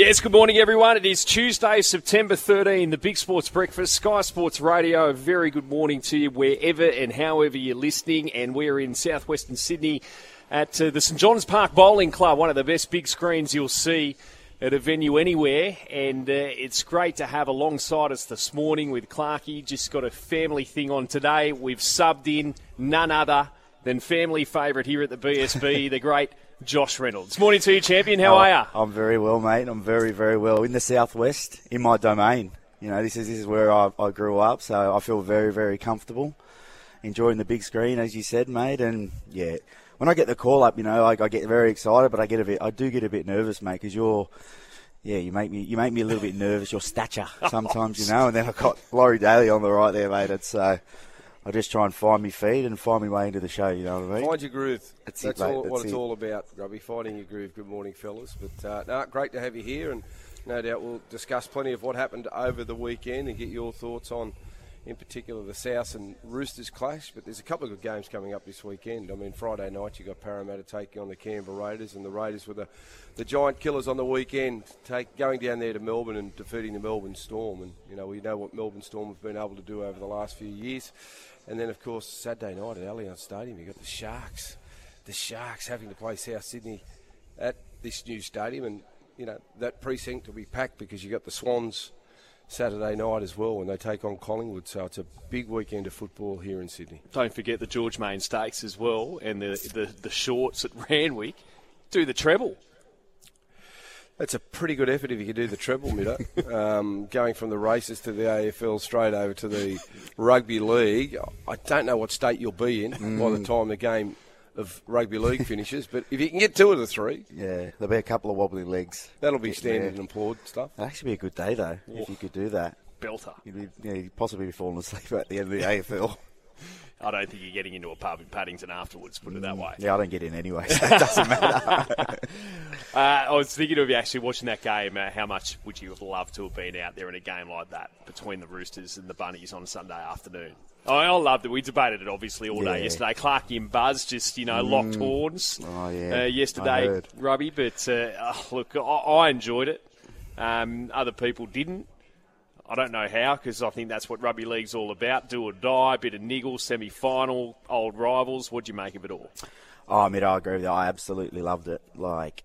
Yes, good morning, everyone. It is Tuesday, September 13, the Big Sports Breakfast, Sky Sports Radio. A very good morning to you wherever and however you're listening. And we're in southwestern Sydney at uh, the St John's Park Bowling Club, one of the best big screens you'll see at a venue anywhere. And uh, it's great to have alongside us this morning with Clarkey. Just got a family thing on today. We've subbed in none other than family favourite here at the BSB, the great Josh Reynolds. Morning to you, champion. How Oh, are you? I'm very well, mate. I'm very, very well in the southwest, in my domain. You know, this is this is where I, I grew up, so I feel very, very comfortable, enjoying the big screen, as you said, mate. And yeah, when I get the call up, you know, I, I get very excited, but I get a bit, I do get a bit nervous, mate, because you're. Yeah, you make me you make me a little bit nervous. Your stature sometimes, you know, and then I've got Laurie Daly on the right there, mate. It's uh, I just try and find me feed and find my way into the show. You know what I mean? Find your groove. That's That's, it, all, what that's it's all about, Grubby. Finding your groove. Good morning, fellas. But uh, no, great to have you here, and no doubt we'll discuss plenty of what happened over the weekend and get your thoughts on, in particular, the South and Roosters clash. But there's a couple of good games coming up this weekend. I mean, Friday night you've got Parramatta taking on the Canberra Raiders, and the Raiders were the, the giant killers on the weekend, take going down there to Melbourne and defeating the Melbourne Storm. And you know we know what Melbourne Storm have been able to do over the last few years. And then, of course, Saturday night at Allianz Stadium, you've got the Sharks. The Sharks having to play South Sydney at this new stadium, and you know that precinct will be packed because you've got the Swans Saturday night as well when they take on Collingwood. So it's a big weekend of football here in Sydney. Don't forget the George Main Stakes as well, and the, the, the shorts at Randwick. Do the treble. That's a pretty good effort if you could do the treble, Middo. um, going from the races to the AFL straight over to the rugby league. I don't know what state you'll be in by the time the game of rugby league finishes, but if you can get two of the three, Yeah, there'll be a couple of wobbly legs. that'll be standard Yeah. and applaud stuff. It'd actually be a good day though if you could do that. Belter. You'd be, yeah, you'd possibly be falling asleep at the end of the AFL. I don't think you're getting into a pub in Paddington afterwards, put it that way. Yeah, I don't get in anyway, so it doesn't matter. Uh, I was thinking of you actually watching that game. Uh, how much would you have loved to have been out there in a game like that between the Roosters and the Bunnies on a Sunday afternoon? Oh, I loved it. We debated it obviously all day yesterday. Clarkey and Buzz just, you know, locked horns Oh, yeah. uh, yesterday. Rubby. But uh, oh, look, I, I enjoyed it. Um, other people didn't. I don't know how because I think that's what rugby league's all about: do or die, bit of niggle, semi-final, old rivals. What do you make of it all? oh, I mean, I agree with you. I absolutely loved it. Like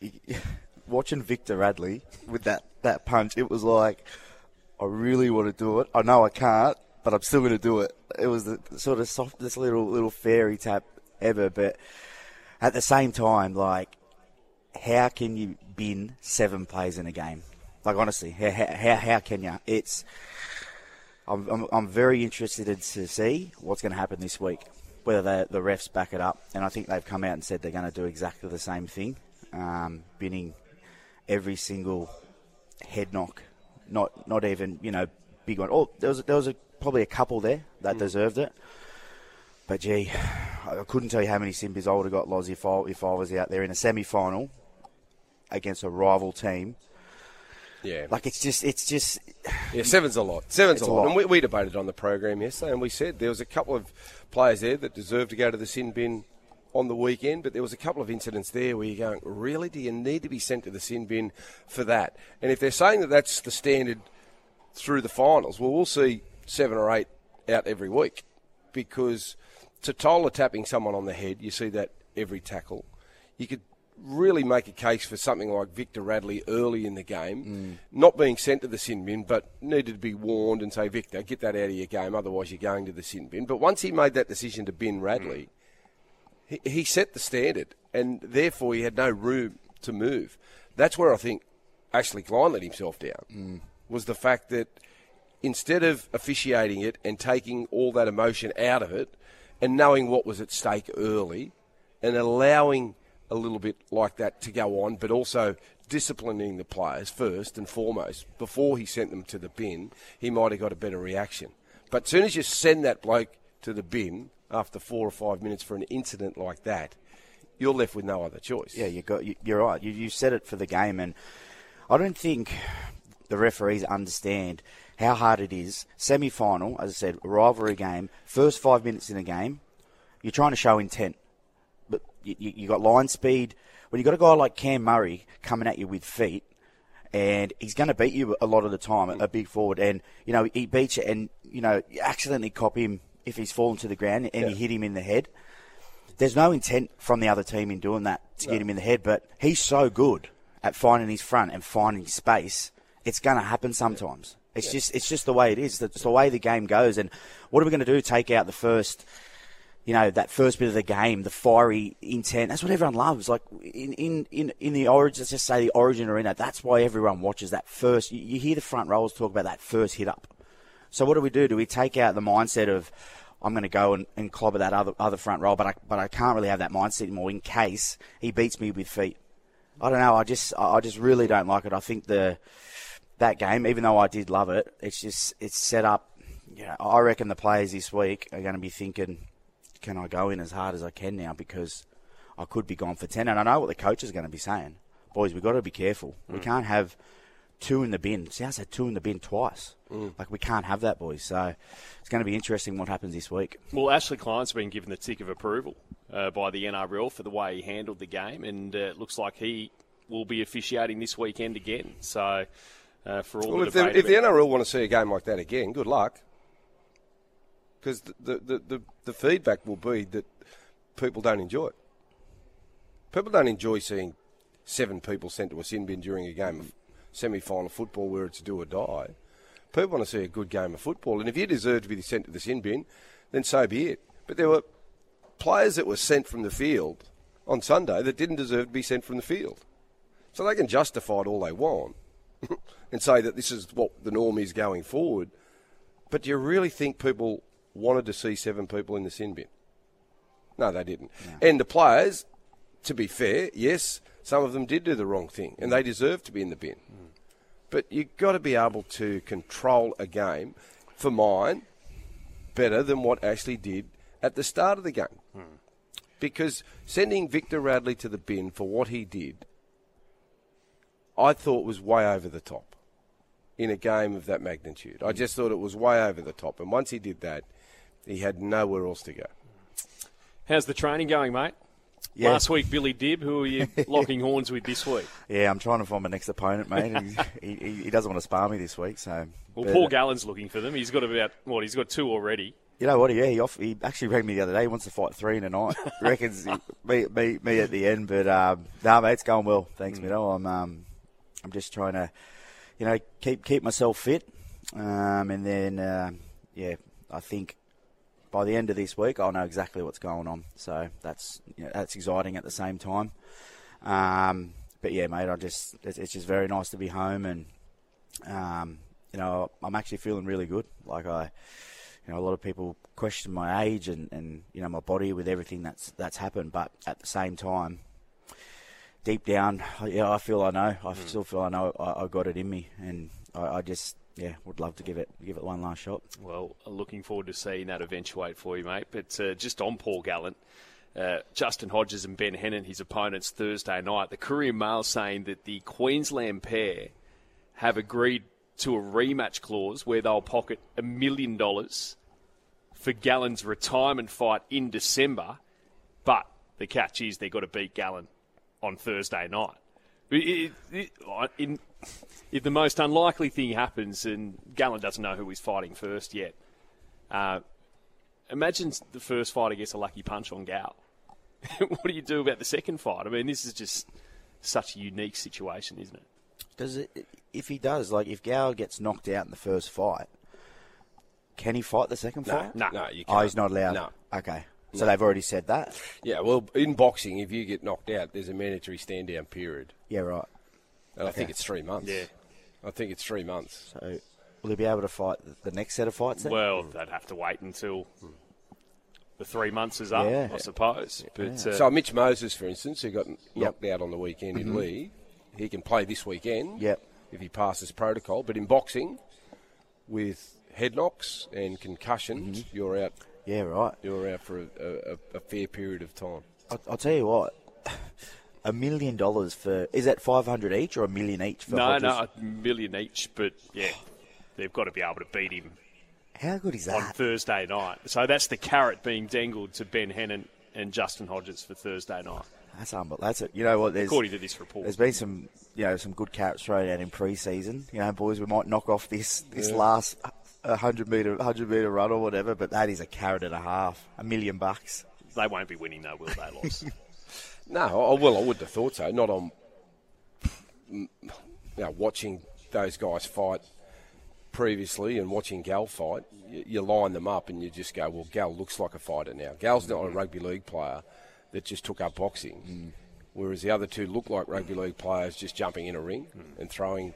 watching Victor Radley with that that punch, it was like I really want to do it. I know I can't, but I'm still going to do it. It was the sort of softest little little fairy tap ever, but at the same time, like, how can you bin seven plays in a game? Like honestly, how how, how can you? It's I'm, I'm, I'm very interested in to see what's going to happen this week, whether the, the refs back it up. And I think they've come out and said they're going to do exactly the same thing, um, binning every single head knock, not not even you know big one. Oh, there was there was a, probably a couple there that deserved it. But gee, I couldn't tell you how many simpers I would have got Loz if I if I was out there in a semi final against a rival team. Yeah, Like it's just it's just Yeah, seven's a lot. Seven's a a lot. lot. And we, we debated on the program yesterday, and we said there was a couple of players there that deserved to go to the sin bin on the weekend, but there was a couple of incidents there where you're going, really? Do you need to be sent to the sin bin for that? And if they're saying that that's the standard through the finals, well, we'll see seven or eight out every week because Totola tapping someone on the head, you see that every tackle. You could really make a case for something like Victor Radley early in the game, not being sent to the sin bin, but needed to be warned and say, Victor, get that out of your game, otherwise you're going to the sin bin. But once he made that decision to bin Radley, he, he set the standard, and therefore he had no room to move. That's where I think Ashley Klein let himself down, was the fact that instead of officiating it and taking all that emotion out of it and knowing what was at stake early and allowing a little bit like that to go on, but also disciplining the players first and foremost before he sent them to the bin, he might have got a better reaction. But as soon as you send that bloke to the bin after four or five minutes for an incident like that, you're left with no other choice. Yeah, you got you, you're right. You you said it for the game, and I don't think the referees understand how hard it is. Semi final, as I said, rivalry game. First five minutes in a game, you're trying to show intent, you, you, got line speed. When you got a guy like Cam Murray coming at you with feet, and he's going to beat you a lot of the time, a big forward. And you know he beats you, and you know you accidentally cop him if he's fallen to the ground and you hit him in the head. There's no intent from the other team in doing that to get him in the head, but he's so good at finding his front and finding space. It's going to happen sometimes. It's just it's just the way it is. It's the way the game goes. And what are we going to do? Take out the first you know, that first bit of the game, the fiery intent. That's what everyone loves. Like in, in, in, in the origin, let's just say the origin arena, that's why everyone watches that first. You, you hear the front rows talk about that first hit up. So what do we do? Do we take out the mindset of, I'm going to go and, and clobber that other, other front row, but I, but I can't really have that mindset anymore in case he beats me with feet. I don't know. I just, I just really don't like it. I think the, that game, even though I did love it, it's just, it's set up. Know, I reckon the players this week are going to be thinking, can I go in as hard as I can now because I could be gone for 10? And I know what the coach is going to be saying. Boys, we've got to be careful. Mm. We can't have two in the bin. South had two in the bin twice. Mm. Like, we can't have that, boys. So it's going to be interesting what happens this week. Well, Ashley Klein's been given the tick of approval uh, by the NRL for the way he handled the game, and uh, it looks like he will be officiating this weekend again. So, uh, for all well, the if, the, if the NRL want to see a game like that again, good luck because the, the, the, the, feedback will be that people don't enjoy it. People don't enjoy seeing seven people sent to a sin bin during a game of semi final football where it's do or die. People want to see a good game of football, and if you deserve to be sent to the sin bin, then so be it. But there were players that were sent from the field on Sunday that didn't deserve to be sent from the field. So they can justify it all they want and say that this is what the norm is going forward. But do you really think people wanted to see seven people in the sin bin. No, they didn't. No. And the players, to be fair, yes, some of them did do the wrong thing, and they deserve to be in the bin. Mm. But you've got to be able to control a game, for mine, better than what Ashley did at the start of the game. Mm. Because sending Victor Radley to the bin for what he did, I thought was way over the top in a game of that magnitude. I just thought it was way over the top. And once he did that, he had nowhere else to go. How's the training going, mate? Yeah. Last week, Billy Dib. Who are you locking horns with this week? Yeah, I'm trying to find my next opponent, mate. he, he, he, doesn't want to spar me this week, so. Well, but, Paul Gallen's looking for them. He's got about what? He's got two already. You know what? Yeah, he, off, he actually rang me the other day. He wants to fight three in a night. reckons me, me, me at the end, but um, no, mate, it's going well. Thanks, mm. Mido. I'm um, I'm just trying to, you know, keep keep myself fit, um, and then uh, yeah, I think by the end of this week, I'll know exactly what's going on. So that's you know, that's exciting at the same time. Um, but yeah, mate, I just it's, it's, just very nice to be home, and um, you know I'm actually feeling really good. Like I, you know, a lot of people question my age and, and you know my body with everything that's that's happened, but at the same time, deep down, yeah, I feel I know. I mm. still feel I know I, I, got it in me, and I, I just yeah, would love to give it give it one last shot. Well, looking forward to seeing that eventuate for you, mate. But uh, just on Paul Gallen, uh, Justin Hodges and Ben Hannant, his opponents Thursday night. The Courier Mail saying that the Queensland pair have agreed to a rematch clause where they'll pocket a million dollars for Gallen's retirement fight in December, but the catch is they've got to beat Gallen on Thursday night. It, it, in, if the most unlikely thing happens and Gallen doesn't know who he's fighting first yet, uh, imagine the first fighter gets a lucky punch on Gal. what do you do about the second fight? I mean, this is just such a unique situation, isn't it? Does it? If he does, like if Gal gets knocked out in the first fight, can he fight the second no, fight? No, no, you can't. Oh, he's not allowed. No. Okay. So no. they've already said that. Yeah, well, in boxing, if you get knocked out, there's a mandatory stand down period. Yeah, right. And okay. I think it's three months. Yeah. I think it's three months. So will he be able to fight the next set of fights? Then? Well, they'd have to wait until the three months is up, yeah. I suppose. But uh, so Mitch Moses, for instance, who got knocked yep. out on the weekend mm-hmm. in league, he can play this weekend. Yep. If he passes protocol, but in boxing, with head knocks and concussions, mm-hmm. you're out. Yeah, right. You're out for a, a, a fair period of time. I'll, I'll tell you what a million dollars for is that five hundred each or a million each for no Hodges? no a million each but yeah they've got to be able to beat him how good is that on Thursday night so that's the carrot being dangled to Ben Hannant and Justin Hodges for Thursday night That's unbelievable. That's it. You know what? There's according to this report. there's been some you know some good carrots thrown out in pre-season. You know, boys, we might knock off this this last uh, hundred meter hundred meter run or whatever, but that is a carrot and a half, a million bucks. They won't be winning though, will they, Loss? No, I well, I wouldn't have thought so. Not on, you know, watching those guys fight previously and watching Gal fight. You, you line them up and you just go, well, Gal looks like a fighter now. Gal's not a mm-hmm. rugby league player that just took up boxing, mm. whereas the other two look like rugby league players just jumping in a ring mm. and throwing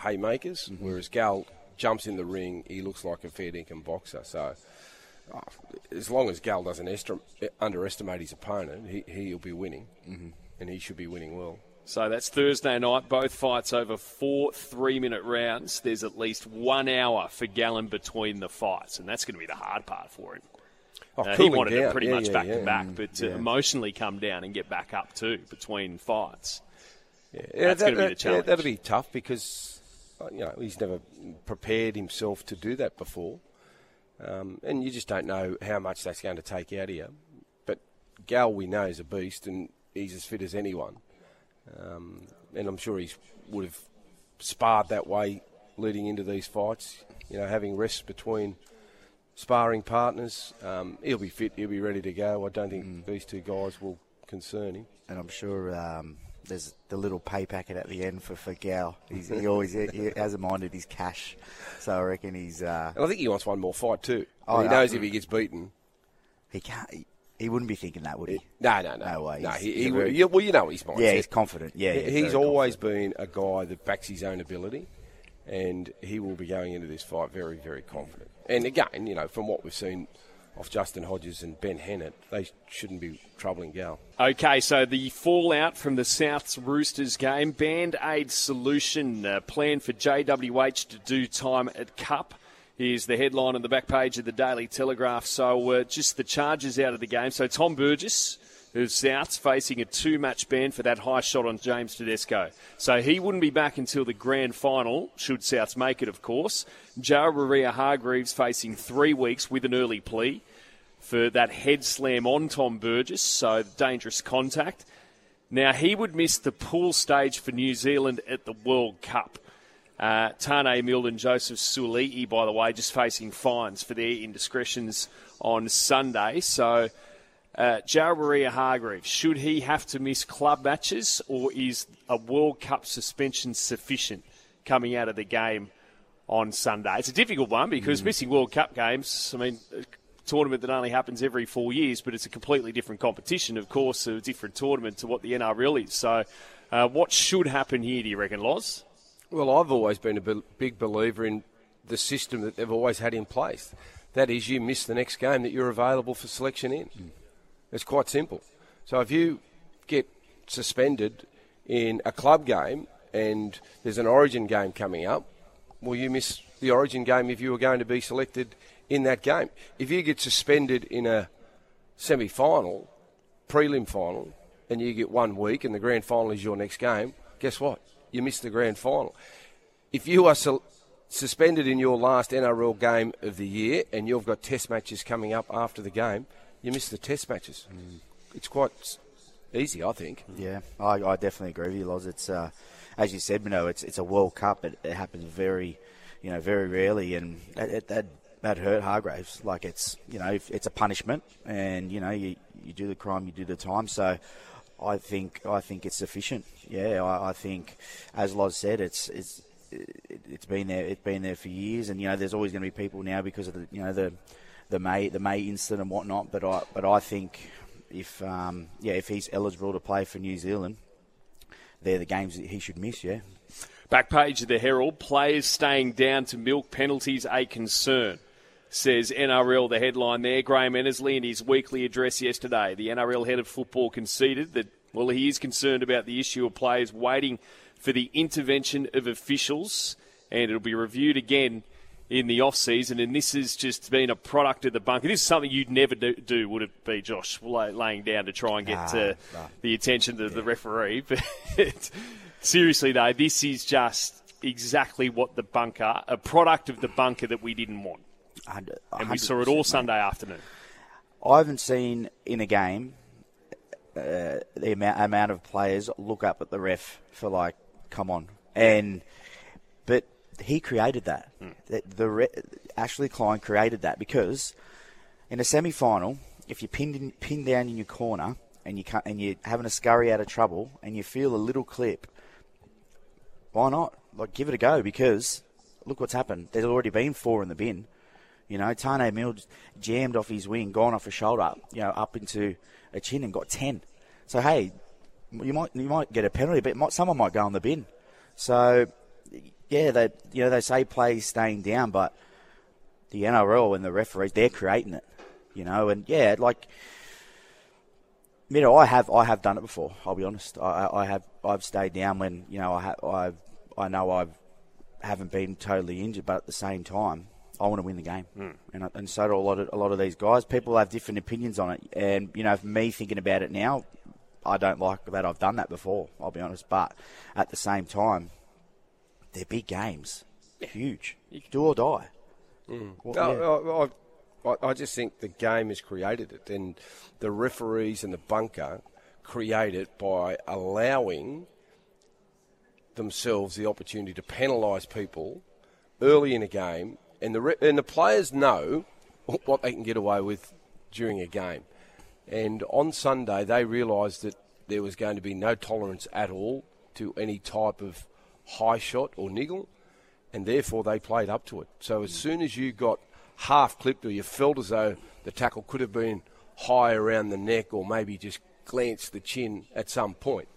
haymakers. Mm-hmm. Whereas Gal jumps in the ring, he looks like a fair dinkum boxer. So. Oh, As long as Gal doesn't estim- underestimate his opponent, he, he'll be winning, mm-hmm. and he should be winning well. So that's Thursday night. Both fights over four three minute rounds. There's at least one hour for Gallen between the fights, and that's going to be the hard part for him. Oh, Uh, he wanted down. it pretty Yeah, much yeah, back yeah. to back, but to yeah. emotionally come down and get back up too between fights. Yeah, That's that, going to be the challenge. Yeah, that'll be tough because uh, you know he's never prepared himself to do that before, um, and you just don't know how much that's going to take out of you. But Gal, we know, is a beast, and he's as fit as anyone, um, and I'm sure he would have sparred that way leading into these fights. You know, having rests between sparring partners, um, he'll be fit, he'll be ready to go. I don't think Mm. these two guys will concern him. And I'm sure um, there's the little pay packet at the end for for. He's, he always he hasn't minded his cash, so I reckon he's uh, And I think he wants one more fight too. Oh, he knows if he gets beaten. he can't. He, he wouldn't be thinking that, would he? No, no, no. No way. No, he, he, very- well, you know his mindset. Yeah, he's confident. Yeah, He- yeah, he's always been a guy that backs his own ability, and he will be going into this fight very, very confident. And again, you know, from what we've seen of Justin Hodges and Ben Hannant, they shouldn't be troubling Gal. Okay, so the fallout from the Souths Roosters game, Band Aid solution uh, plan for JWH to do time at Cup. Here's the headline on the back page of the Daily Telegraph. So uh, just the charges out of the game. So Tom Burgess of Souths facing a two-match ban for that high shot on James Tedesco. So he wouldn't be back until the grand final, should Souths make it, of course. Jared Waerea-Hargreaves facing three weeks with an early plea for that head slam on Tom Burgess, so dangerous contact. Now, he would miss the pool stage for New Zealand at the World Cup. Uh, Tane Mills and Joseph Suaalii, by the way, just facing fines for their indiscretions on Sunday. So, uh, Jared Waerea-Hargreaves, should he have to miss club matches, or is a World Cup suspension sufficient coming out of the game on Sunday? It's a difficult one because missing World Cup games, I mean, a tournament that only happens every four years, but it's a completely different competition, of course, a different tournament to what the NRL is. So, uh, what should happen here, do you reckon, Loz? Well, I've always been a big believer in the system that they've always had in place. That is, you miss the next game that you're available for selection in. It's quite simple. So if you get suspended in a club game and there's an origin game coming up, well, you miss the origin game if you were going to be selected in that game. If you get suspended in a semi final, prelim final, and you get one week and the grand final is your next game, guess what? You miss the grand final. If you are su- suspended in your last NRL game of the year and you've got test matches coming up after the game, you miss the test matches. It's quite easy, I think. Yeah, I, I definitely agree with you, Loz. It's uh, as you said, you know, it's it's a World Cup. It, it happens very, you know, very rarely, and that it, that that hurt Hargreaves. Like it's you know, it's a punishment, and you know, you you do the crime, you do the time. So. I think I think it's sufficient. Yeah, I, I think, as Loz said, it's it's it's been there. It's been there for years, and you know, there's always going to be people now because of the you know the the May the May incident and whatnot. But I but I think if um, yeah if he's eligible to play for New Zealand, they're the games that he should miss. Yeah. Back page of the Herald, players staying down to milk penalties a concern. Says NRL, the headline there. Graham Annesley in his weekly address yesterday. The NRL head of football conceded that, well, he is concerned about the issue of players waiting for the intervention of officials, and it'll be reviewed again in the off season. And this has just been a product of the bunker. This is something you'd never do, do would it be, Josh, laying down to try and get Nah, uh, nah. the attention of the referee. But seriously, though, this is just exactly what the bunker, a product of the bunker that we didn't want. And, And we saw it all Sunday afternoon. I haven't seen in a game uh, the amount, amount of players look up at the ref for like, come on, and but he created that. Hmm. The, the re- Ashley Klein created that because in a semi-final, if you're pinned in, pinned down in your corner and you can't, and you're having a scurry out of trouble and you feel a little clip, why not? Like, give it a go because look what's happened. There's already been four in the bin. You know, Tane Mills jammed off his wing, gone off a shoulder, you know, up into a chin and got ten. So hey, you might you might get a penalty, but might, someone might go on the bin. So yeah, they you know they say play staying down, but the NRL and the referees they're creating it. You know, and yeah, like you know, I have I have done it before. I'll be honest. I, I have I've stayed down when you know I have I've I know I've haven't been totally injured, but at the same time, I want to win the game, mm. and and so do a lot of a lot of these guys. People have different opinions on it, and you know, for me thinking about it now, I don't like that. I've done that before. I'll be honest, but at the same time, they're big games, yeah. huge, do or die. Mm. Well, yeah. I, I, I just think the game has created it, and the referees and the bunker create it by allowing themselves the opportunity to penalise people early in a game and the re- and the players know what they can get away with during a game. And on Sunday, they realised that there was going to be no tolerance at all to any type of high shot or niggle, and therefore they played up to it. So as hmm. soon as you got half clipped or you felt as though the tackle could have been high around the neck or maybe just glanced the chin at some point,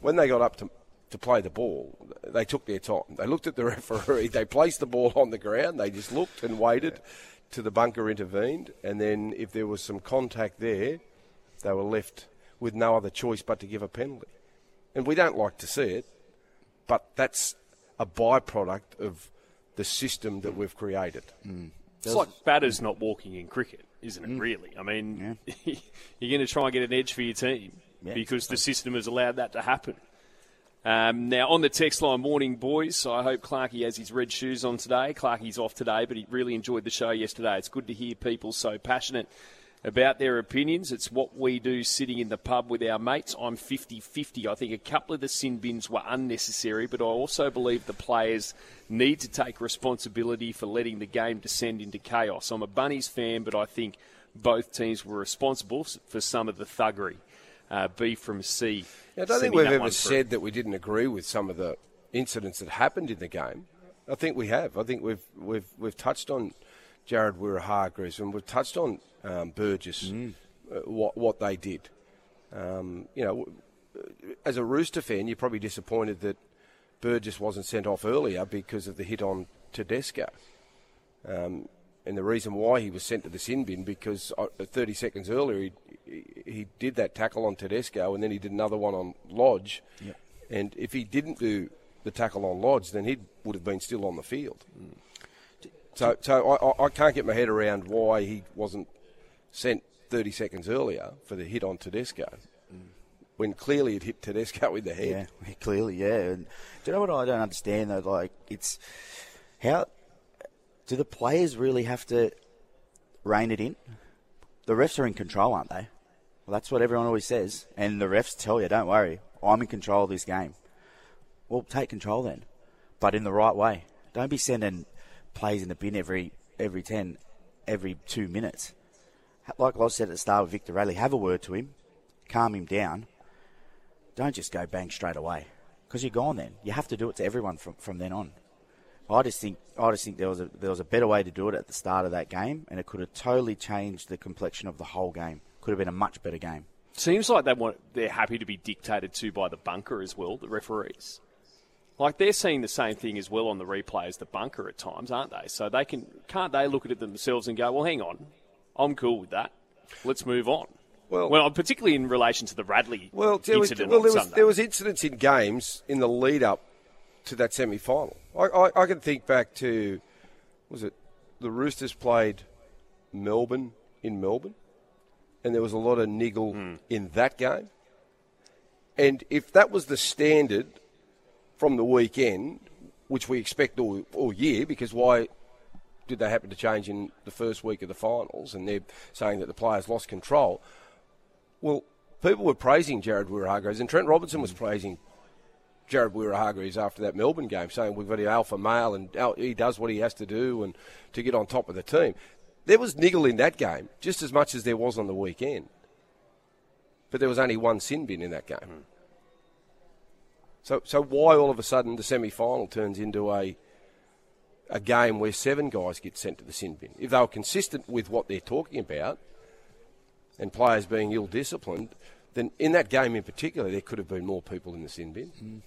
when they got up to to play the ball. They took their time. They looked at the referee. They placed the ball on the ground. They just looked and waited to the bunker intervened. And then if there was some contact there, they were left with no other choice but to give a penalty. And we don't like to see it, but that's a byproduct of the system that we've created. Mm. It's like batters not walking in cricket, isn't it? Mm. Really, I mean, yeah. you're going to try and get an edge for your team yeah, because the system has allowed that to happen. Um, now, on the text line, morning, boys. I hope Clarkey has his red shoes on today. Clarkey's off today, but he really enjoyed the show yesterday. It's good to hear people so passionate about their opinions. It's what we do sitting in the pub with our mates. I'm 50 50. I think a couple of the sin bins were unnecessary, but I also believe the players need to take responsibility for letting the game descend into chaos. I'm a Bunnies fan, but I think both teams were responsible for some of the thuggery uh, B from C. C. I don't think we've ever said that we didn't agree with some of the incidents that happened in the game. I think we have. I think we've we've we've touched on Jared Waerea-Hargreaves and we've touched on um, Burgess mm. uh, what what they did. Um, you know, as a Rooster fan, you're probably disappointed that Burgess wasn't sent off earlier because of the hit on Tedesco. Um, and the reason why he was sent to the sin bin because uh, 30 seconds earlier he, he did that tackle on Tedesco and then he did another one on Lodge. Yep. And if he didn't do the tackle on Lodge, then he would have been still on the field. Mm. So, so I, I can't get my head around why he wasn't sent 30 seconds earlier for the hit on Tedesco. When clearly it hit Tedesco with the head. Yeah, clearly, yeah. And do you know what I don't understand though? Like, it's how do the players really have to rein it in? The refs are in control, aren't they? Well, that's what everyone always says. And the refs tell you, don't worry, I'm in control of this game. Well, take control then, but in the right way. Don't be sending plays in the bin every every 10, every two minutes. Like I said at the start with Victor Radley, have a word to him, calm him down. Don't just go bang straight away because you're gone then. You have to do it to everyone from, from then on. I just think I just think there was a there was a better way to do it at the start of that game, and it could have totally changed the complexion of the whole game. Could have been a much better game. Seems like they want they're happy to be dictated to by the bunker as well, the referees. Like they're seeing the same thing as well on the replay as the bunker at times, aren't they? So they can can't they look at it themselves and go, well, hang on, I'm cool with that. Let's move on. Well, well, particularly in relation to the Radley well, incident. Was, well, there was, there was incidents in games in the lead up to that semi final. I, I, I, can think back to, was it the Roosters played Melbourne in Melbourne, and there was a lot of niggle mm. in that game. And if that was the standard from the weekend, which we expect all, all year, because why did they happen to change in the first week of the finals? And they're saying that the players lost control. Well, people were praising Jared Waerea-Hargreaves, and Trent Robinson was praising Jared Waerea-Hargreaves after that Melbourne game, saying we've got an alpha male and he does what he has to do and to get on top of the team. There was niggle in that game just as much as there was on the weekend, but there was only one sin bin in that game. So, so why all of a sudden the semi-final turns into a a game where seven guys get sent to the sin bin? If they were consistent with what they're talking about, and players being ill disciplined, then in that game in particular, there could have been more people in the sin bin. Mm.